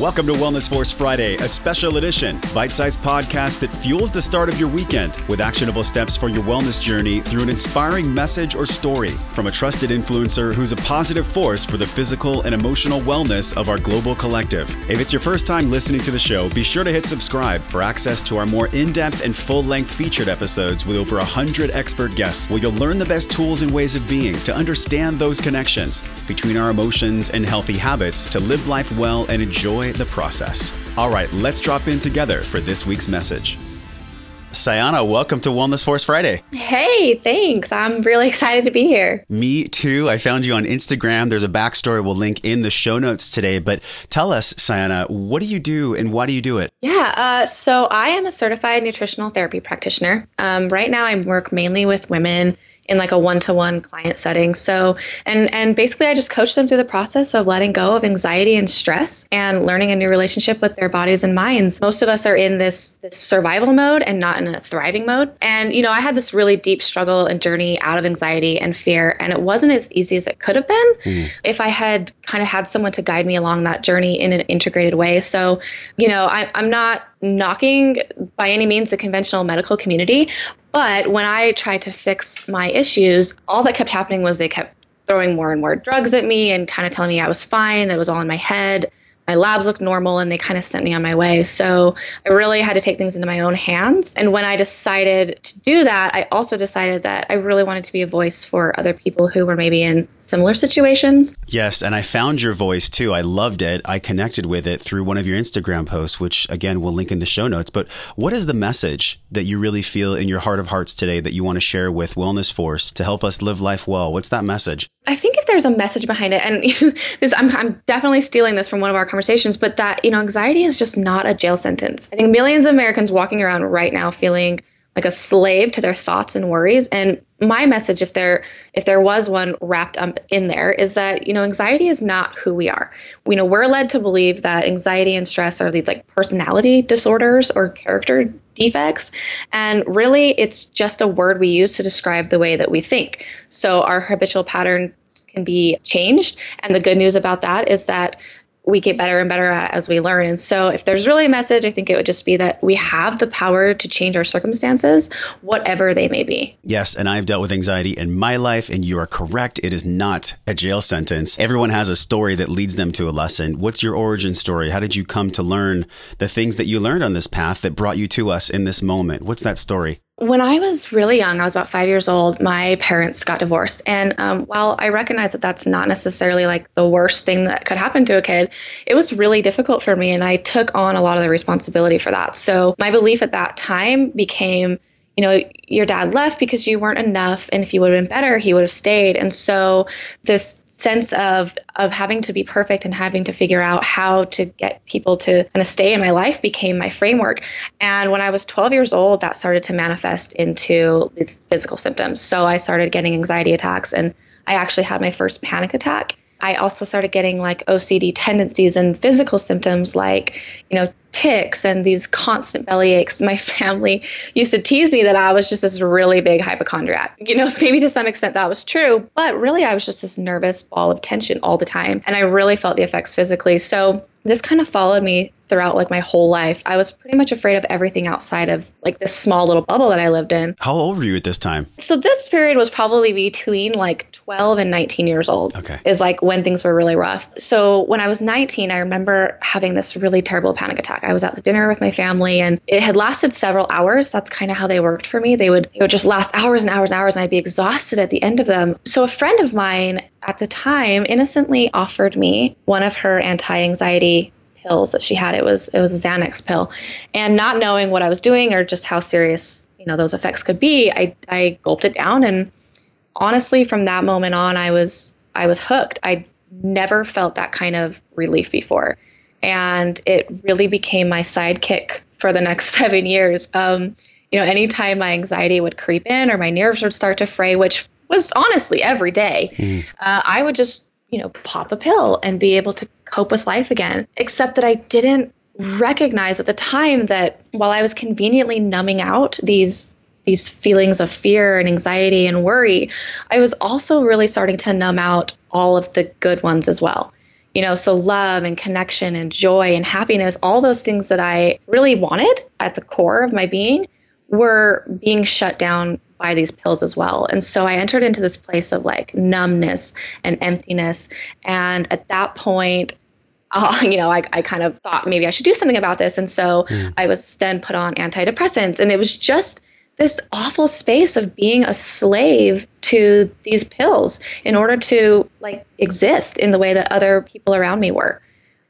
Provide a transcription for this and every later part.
Welcome to Wellness Force Friday, a special edition, bite sized podcast that fuels the start of your weekend with actionable steps for your wellness journey through an inspiring message or story from a trusted influencer who's a positive force for the physical and emotional wellness of our global collective. If it's your first time listening to the show, be sure to hit subscribe for access to our more in depth and full length featured episodes with over 100 expert guests where you'll learn the best tools and ways of being to understand those connections between our emotions and healthy habits to live life well and enjoy the process. All right, let's drop in together for this week's message. Sayana, welcome to Wellness Force Friday. Hey, thanks. I'm really excited to be here. Me too. I found you on Instagram. There's a backstory we'll link in the show notes today. But tell us, Sayana, what do you do and why do you do it? Yeah, uh, so I am a certified nutritional therapy practitioner. Um, right now, I work mainly with women in like a one-to-one client setting. So, and and basically I just coach them through the process of letting go of anxiety and stress and learning a new relationship with their bodies and minds. Most of us are in this this survival mode and not in a thriving mode. And you know, I had this really deep struggle and journey out of anxiety and fear, and it wasn't as easy as it could have been mm. if I had kind of had someone to guide me along that journey in an integrated way. So, you know, I, I'm not knocking by any means the conventional medical community, but when I tried to fix my issues, all that kept happening was they kept throwing more and more drugs at me and kind of telling me I was fine, that it was all in my head my labs looked normal and they kind of sent me on my way. So I really had to take things into my own hands. And when I decided to do that, I also decided that I really wanted to be a voice for other people who were maybe in similar situations. Yes. And I found your voice too. I loved it. I connected with it through one of your Instagram posts, which again, we'll link in the show notes. But what is the message that you really feel in your heart of hearts today that you want to share with Wellness Force to help us live life well? What's that message? I think if there's a message behind it, and this, I'm, I'm definitely stealing this from one of our conversations, but that, you know, anxiety is just not a jail sentence. I think millions of Americans walking around right now feeling like a slave to their thoughts and worries. And my message if there if there was one wrapped up in there is that you know anxiety is not who we are. We know we're led to believe that anxiety and stress are these like personality disorders or character defects. And really it's just a word we use to describe the way that we think. So our habitual patterns can be changed. And the good news about that is that we get better and better at as we learn. And so, if there's really a message, I think it would just be that we have the power to change our circumstances, whatever they may be. Yes. And I've dealt with anxiety in my life, and you are correct. It is not a jail sentence. Everyone has a story that leads them to a lesson. What's your origin story? How did you come to learn the things that you learned on this path that brought you to us in this moment? What's that story? When I was really young, I was about five years old, my parents got divorced. And um, while I recognize that that's not necessarily like the worst thing that could happen to a kid, it was really difficult for me. And I took on a lot of the responsibility for that. So my belief at that time became, you know, your dad left because you weren't enough. And if you would have been better, he would have stayed. And so this sense of of having to be perfect and having to figure out how to get people to kind of stay in my life became my framework. And when I was 12 years old, that started to manifest into physical symptoms. So I started getting anxiety attacks and I actually had my first panic attack. I also started getting like OCD tendencies and physical symptoms like, you know, tics and these constant belly aches. My family used to tease me that I was just this really big hypochondriac. You know, maybe to some extent that was true, but really I was just this nervous ball of tension all the time. And I really felt the effects physically. So this kind of followed me throughout like my whole life. I was pretty much afraid of everything outside of like this small little bubble that I lived in. How old were you at this time? So this period was probably between like 12 and 19 years old. Okay. Is like when things were really rough. So when I was 19, I remember having this really terrible panic attack. I was at the dinner with my family and it had lasted several hours. That's kind of how they worked for me. They would they would just last hours and hours and hours and I'd be exhausted at the end of them. So a friend of mine at the time innocently offered me one of her anti-anxiety pills that she had. It was it was a Xanax pill, and not knowing what I was doing or just how serious you know those effects could be, I I gulped it down. And honestly, from that moment on, I was I was hooked. I never felt that kind of relief before, and it really became my sidekick for the next seven years. Um, you know, anytime my anxiety would creep in or my nerves would start to fray, which was honestly every day, mm. uh, I would just you know, pop a pill and be able to cope with life again. Except that I didn't recognize at the time that while I was conveniently numbing out these these feelings of fear and anxiety and worry, I was also really starting to numb out all of the good ones as well. You know, so love and connection and joy and happiness, all those things that I really wanted at the core of my being were being shut down by these pills as well. And so I entered into this place of like numbness and emptiness. And at that point, uh, you know, I, I kind of thought maybe I should do something about this. And so mm. I was then put on antidepressants. And it was just this awful space of being a slave to these pills in order to like exist in the way that other people around me were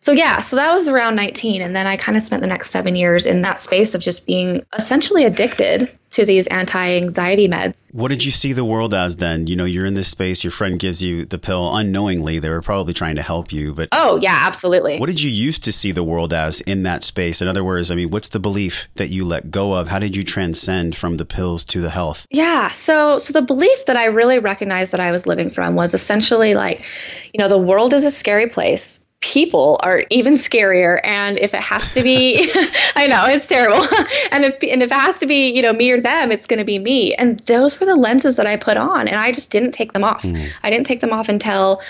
so yeah, so that was around 19 and then I kind of spent the next 7 years in that space of just being essentially addicted to these anti-anxiety meds. What did you see the world as then? You know, you're in this space, your friend gives you the pill unknowingly. They were probably trying to help you, but Oh, yeah, absolutely. What did you used to see the world as in that space? In other words, I mean, what's the belief that you let go of? How did you transcend from the pills to the health? Yeah, so so the belief that I really recognized that I was living from was essentially like, you know, the world is a scary place people are even scarier and if it has to be i know it's terrible and if and if it has to be you know me or them it's going to be me and those were the lenses that i put on and i just didn't take them off mm. i didn't take them off until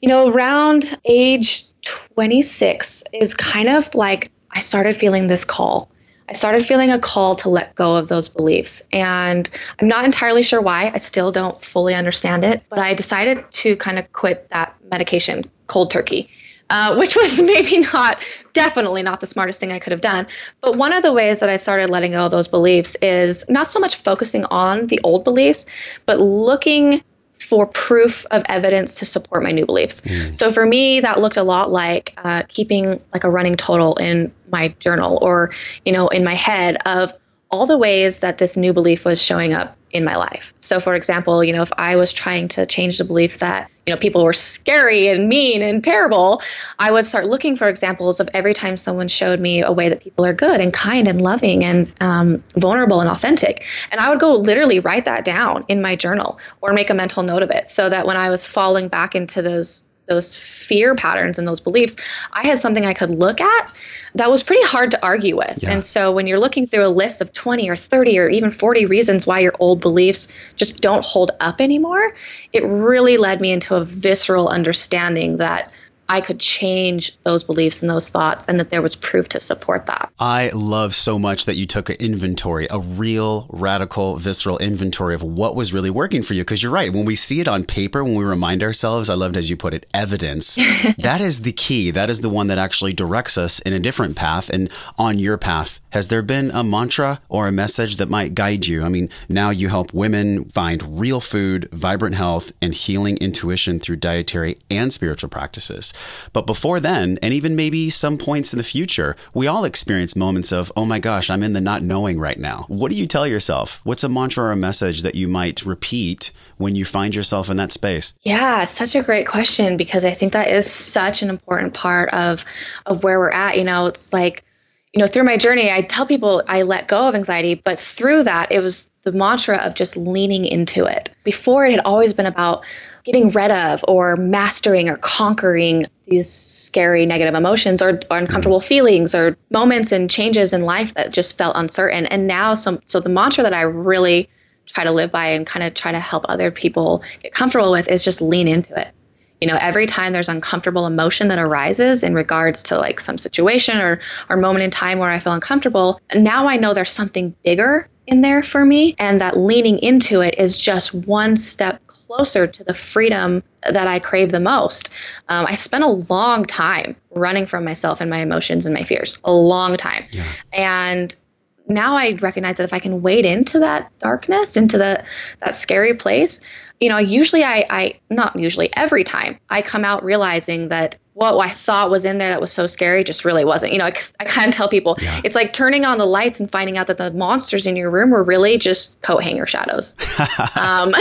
you know around age 26 is kind of like i started feeling this call I started feeling a call to let go of those beliefs. And I'm not entirely sure why. I still don't fully understand it, but I decided to kind of quit that medication cold turkey. Uh, which was maybe not, definitely not the smartest thing I could have done. But one of the ways that I started letting go of those beliefs is not so much focusing on the old beliefs, but looking for proof of evidence to support my new beliefs. Mm. So for me, that looked a lot like uh, keeping like a running total in my journal or, you know, in my head of all the ways that this new belief was showing up in my life. So, for example, you know, if I was trying to change the belief that, you know, people were scary and mean and terrible, I would start looking for examples of every time someone showed me a way that people are good and kind and loving and um, vulnerable and authentic. And I would go literally write that down in my journal or make a mental note of it so that when I was falling back into those those fear patterns and those beliefs, I had something I could look at that was pretty hard to argue with. Yeah. And so when you're looking through a list of 20 or 30 or even 40 reasons why your old beliefs just don't hold up anymore, it really led me into a visceral understanding that I could change those beliefs and those thoughts, and that there was proof to support that. I love so much that you took an inventory, a real, radical, visceral inventory of what was really working for you. Because you're right. When we see it on paper, when we remind ourselves, I loved as you put it, evidence, that is the key. That is the one that actually directs us in a different path and on your path. Has there been a mantra or a message that might guide you? I mean, now you help women find real food, vibrant health, and healing intuition through dietary and spiritual practices. But before then, and even maybe some points in the future, we all experience moments of, oh my gosh, I'm in the not knowing right now. What do you tell yourself? What's a mantra or a message that you might repeat when you find yourself in that space? Yeah, such a great question because I think that is such an important part of of where we're at. You know, it's like you know, through my journey, I tell people I let go of anxiety, but through that, it was the mantra of just leaning into it. Before, it had always been about getting rid of or mastering or conquering these scary negative emotions or, or uncomfortable feelings or moments and changes in life that just felt uncertain. And now, so, so the mantra that I really try to live by and kind of try to help other people get comfortable with is just lean into it. You know, every time there's uncomfortable emotion that arises in regards to like some situation or or moment in time where I feel uncomfortable, now I know there's something bigger in there for me and that leaning into it is just one step closer to the freedom that I crave the most. Um, I spent a long time running from myself and my emotions and my fears, a long time. Yeah. And now I recognize that if I can wade into that darkness, into the that scary place, you know, usually I, I not usually every time I come out realizing that what I thought was in there that was so scary just really wasn't. You know, I, I kind of tell people yeah. it's like turning on the lights and finding out that the monsters in your room were really just coat hanger shadows. um,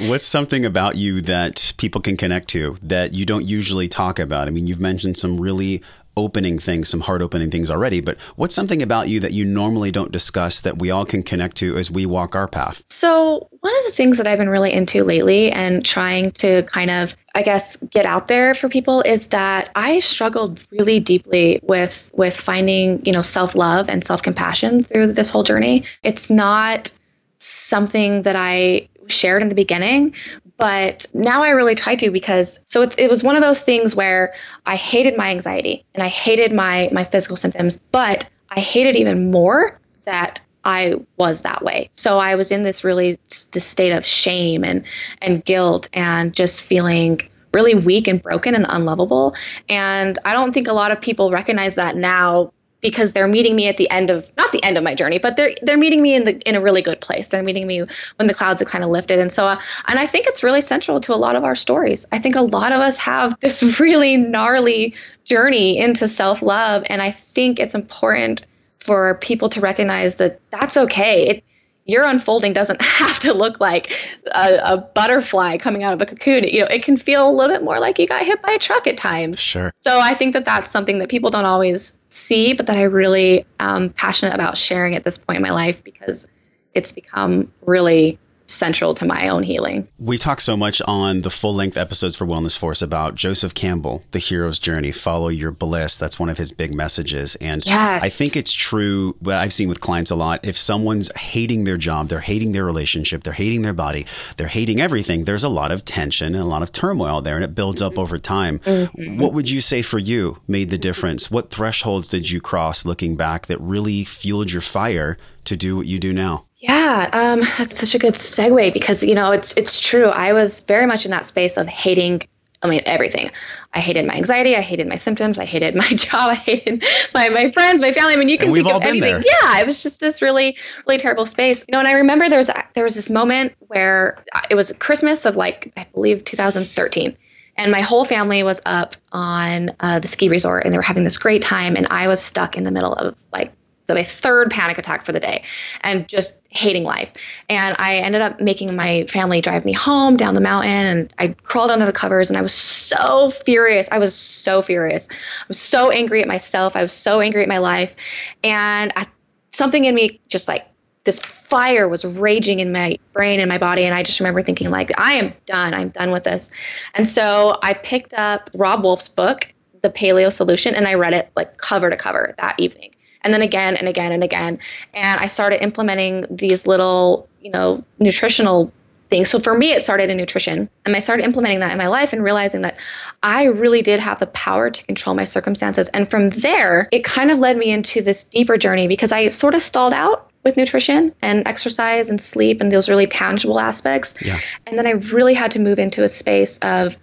What's something about you that people can connect to that you don't usually talk about? I mean, you've mentioned some really opening things, some heart opening things already, but what's something about you that you normally don't discuss that we all can connect to as we walk our path? So, one of the things that I've been really into lately and trying to kind of, I guess, get out there for people is that I struggled really deeply with with finding, you know, self-love and self-compassion through this whole journey. It's not something that I shared in the beginning, But now I really try to because so it, it was one of those things where I hated my anxiety and I hated my my physical symptoms, but I hated even more that I was that way. So I was in this really this state of shame and and guilt and just feeling really weak and broken and unlovable. And I don't think a lot of people recognize that now because they're meeting me at the end of not the end of my journey, but they're they're meeting me in the in a really good place. They're meeting me when the clouds have kind of lifted, and so uh, and I think it's really central to a lot of our stories. I think a lot of us have this really gnarly journey into self love, and I think it's important for people to recognize that that's okay. It, your unfolding doesn't have to look like a, a, butterfly coming out of a cocoon. You know, it can feel a little bit more like you got hit by a truck at times. Sure. So I think that that's something that people don't always see, but that I really am passionate about sharing at this point in my life because it's become really central to my own healing. We talk so much on the full length episodes for Wellness Force about Joseph Campbell, the hero's journey, follow your bliss. That's one of his big messages. And yes. I think it's true, what I've seen with clients a lot. If someone's hating their job, they're hating their relationship, they're hating their body, they're hating everything, there's a lot of tension and a lot of turmoil there, and it builds up over time. Mm-hmm. What would you say for you made the difference? What thresholds did you cross looking back that really fueled your fire to do what you do now? Yeah, um, that's such a good segue because you know it's it's true. I was very much in that space of hating. I mean everything. I hated my anxiety. I hated my symptoms. I hated my job. I hated my, my friends, my family. I mean, you can think of anything. There. Yeah, it was just this really really terrible space. You know, and I remember there was there was this moment where it was Christmas of like I believe 2013 and my whole family was up on uh, the ski resort and they were having this great time and i was stuck in the middle of like my third panic attack for the day and just hating life. And I ended up making my family drive me home down the mountain and I crawled under the covers and I was so furious. I was so furious. I was so angry at myself. I was so angry at my life. And I, something in me just like this fire was raging in my brain and my body and i just remember thinking like i am done i'm done with this and so i picked up Robb Wolf's book the paleo solution and i read it like cover to cover that evening and then again and again and again. And I started implementing these little, you know, nutritional things. So for me, it started in nutrition. And I started implementing that in my life and realizing that I really did have the power to control my circumstances. And from there, it kind of led me into this deeper journey because I sort of stalled out with nutrition and exercise and sleep and those really tangible aspects. Yeah. And then I really had to move into a space of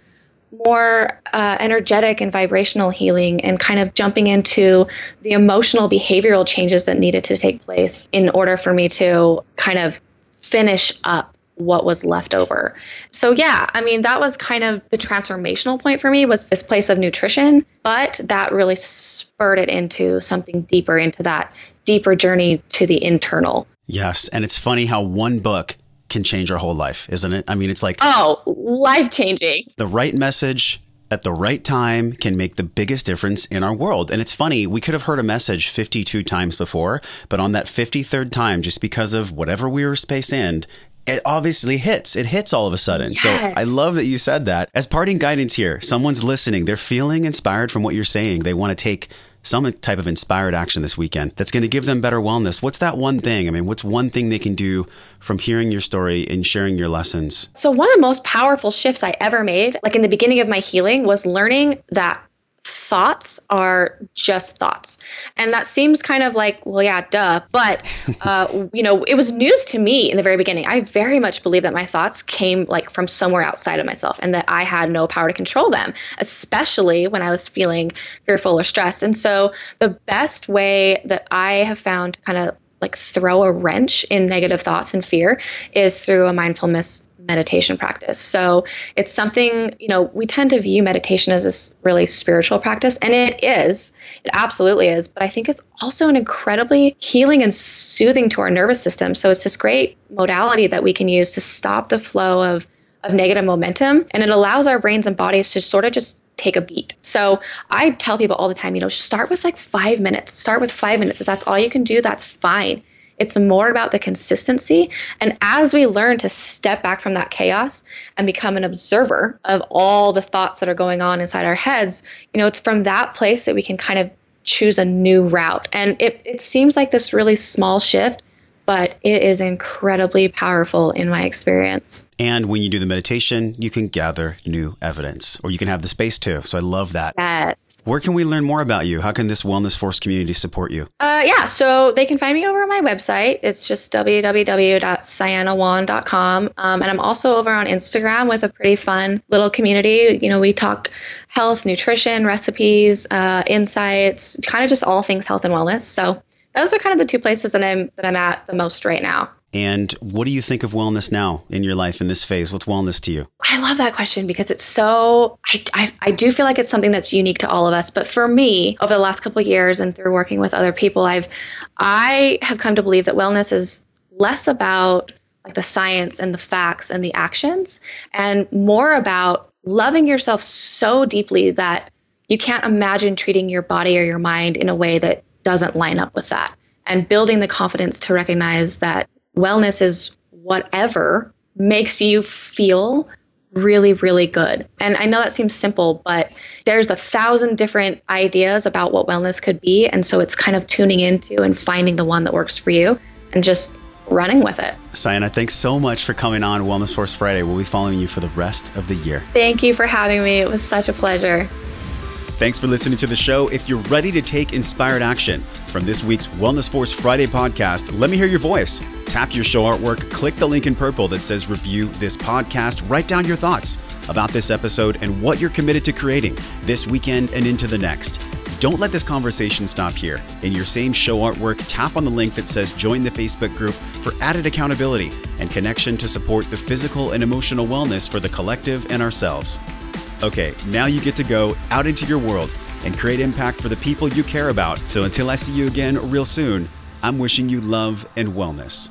more uh, energetic and vibrational healing and kind of jumping into the emotional behavioral changes that needed to take place in order for me to kind of finish up what was left over. So yeah, I mean that was kind of the transformational point for me was this place of nutrition, but that really spurred it into something deeper into that deeper journey to the internal. Yes, and it's funny how one book can change our whole life, isn't it? I mean, it's like oh, life changing. The right message at the right time can make the biggest difference in our world. And it's funny, we could have heard a message 52 times before, but on that 53rd time, just because of whatever we were space in, it obviously hits. It hits all of a sudden. Yes. So I love that you said that. As parting guidance here, someone's listening, they're feeling inspired from what you're saying. They want to take some type of inspired action this weekend that's going to give them better wellness. What's that one thing? I mean, what's one thing they can do from hearing your story and sharing your lessons? So, one of the most powerful shifts I ever made, like in the beginning of my healing, was learning that thoughts are just thoughts. And that seems kind of like, well, yeah, duh. But, uh, you know, it was news to me in the very beginning. I very much believe that my thoughts came like from somewhere outside of myself and that I had no power to control them, especially when I was feeling fearful or stressed. And so the best way that I have found to kind of like throw a wrench in negative thoughts and fear is through a mindfulness meditation practice. So it's something, you know, we tend to view meditation as this really spiritual practice, and it is. It absolutely is. But I think it's also an incredibly healing and soothing to our nervous system. So it's this great modality that we can use to stop the flow of, of negative momentum, and it allows our brains and bodies to sort of just take a beat. So I tell people all the time, you know, start with like five minutes. Start with five minutes. If that's all you can do, that's fine. It's more about the consistency. And as we learn to step back from that chaos and become an observer of all the thoughts that are going on inside our heads, you know, it's from that place that we can kind of choose a new route. And it, it seems like this really small shift, but it is incredibly powerful in my experience. And when you do the meditation, you can gather new evidence, or you can have the space too. So I love that. Yes. Where can we learn more about you? How can this Wellness Force community support you? Uh, yeah, so they can find me over on my website. It's just www.cyanawan.com. Um, and I'm also over on Instagram with a pretty fun little community. You know, we talk health, nutrition, recipes, uh, insights, kind of just all things health and wellness. So those are kind of the two places that I'm that I'm at the most right now. And what do you think of wellness now in your life in this phase? What's wellness to you? I love that question because it's so, I, I, I, do feel like it's something that's unique to all of us. But for me, over the last couple of years and through working with other people, I've, I have come to believe that wellness is less about like the science and the facts and the actions and more about loving yourself so deeply that you can't imagine treating your body or your mind in a way that doesn't line up with that and building the confidence to recognize that wellness is whatever makes you feel really, really good. And I know that seems simple, but there's a thousand different ideas about what wellness could be. And so it's kind of tuning into and finding the one that works for you and just running with it. Cyana, thanks so much for coming on Wellness Force Friday. We'll be following you for the rest of the year. Thank you for having me. It was such a pleasure. Thanks for listening to the show. If you're ready to take inspired action from this week's Wellness Force Friday podcast, let me hear your voice. Tap your show artwork, click the link in purple that says review this podcast, write down your thoughts about this episode and what you're committed to creating this weekend and into the next. Don't let this conversation stop here. In your same show artwork, tap on the link that says join the Facebook group for added accountability and connection to support the physical and emotional wellness for the collective and ourselves. Okay, now you get to go out into your world and create impact for the people you care about. So until I see you again real soon, I'm wishing you love and wellness.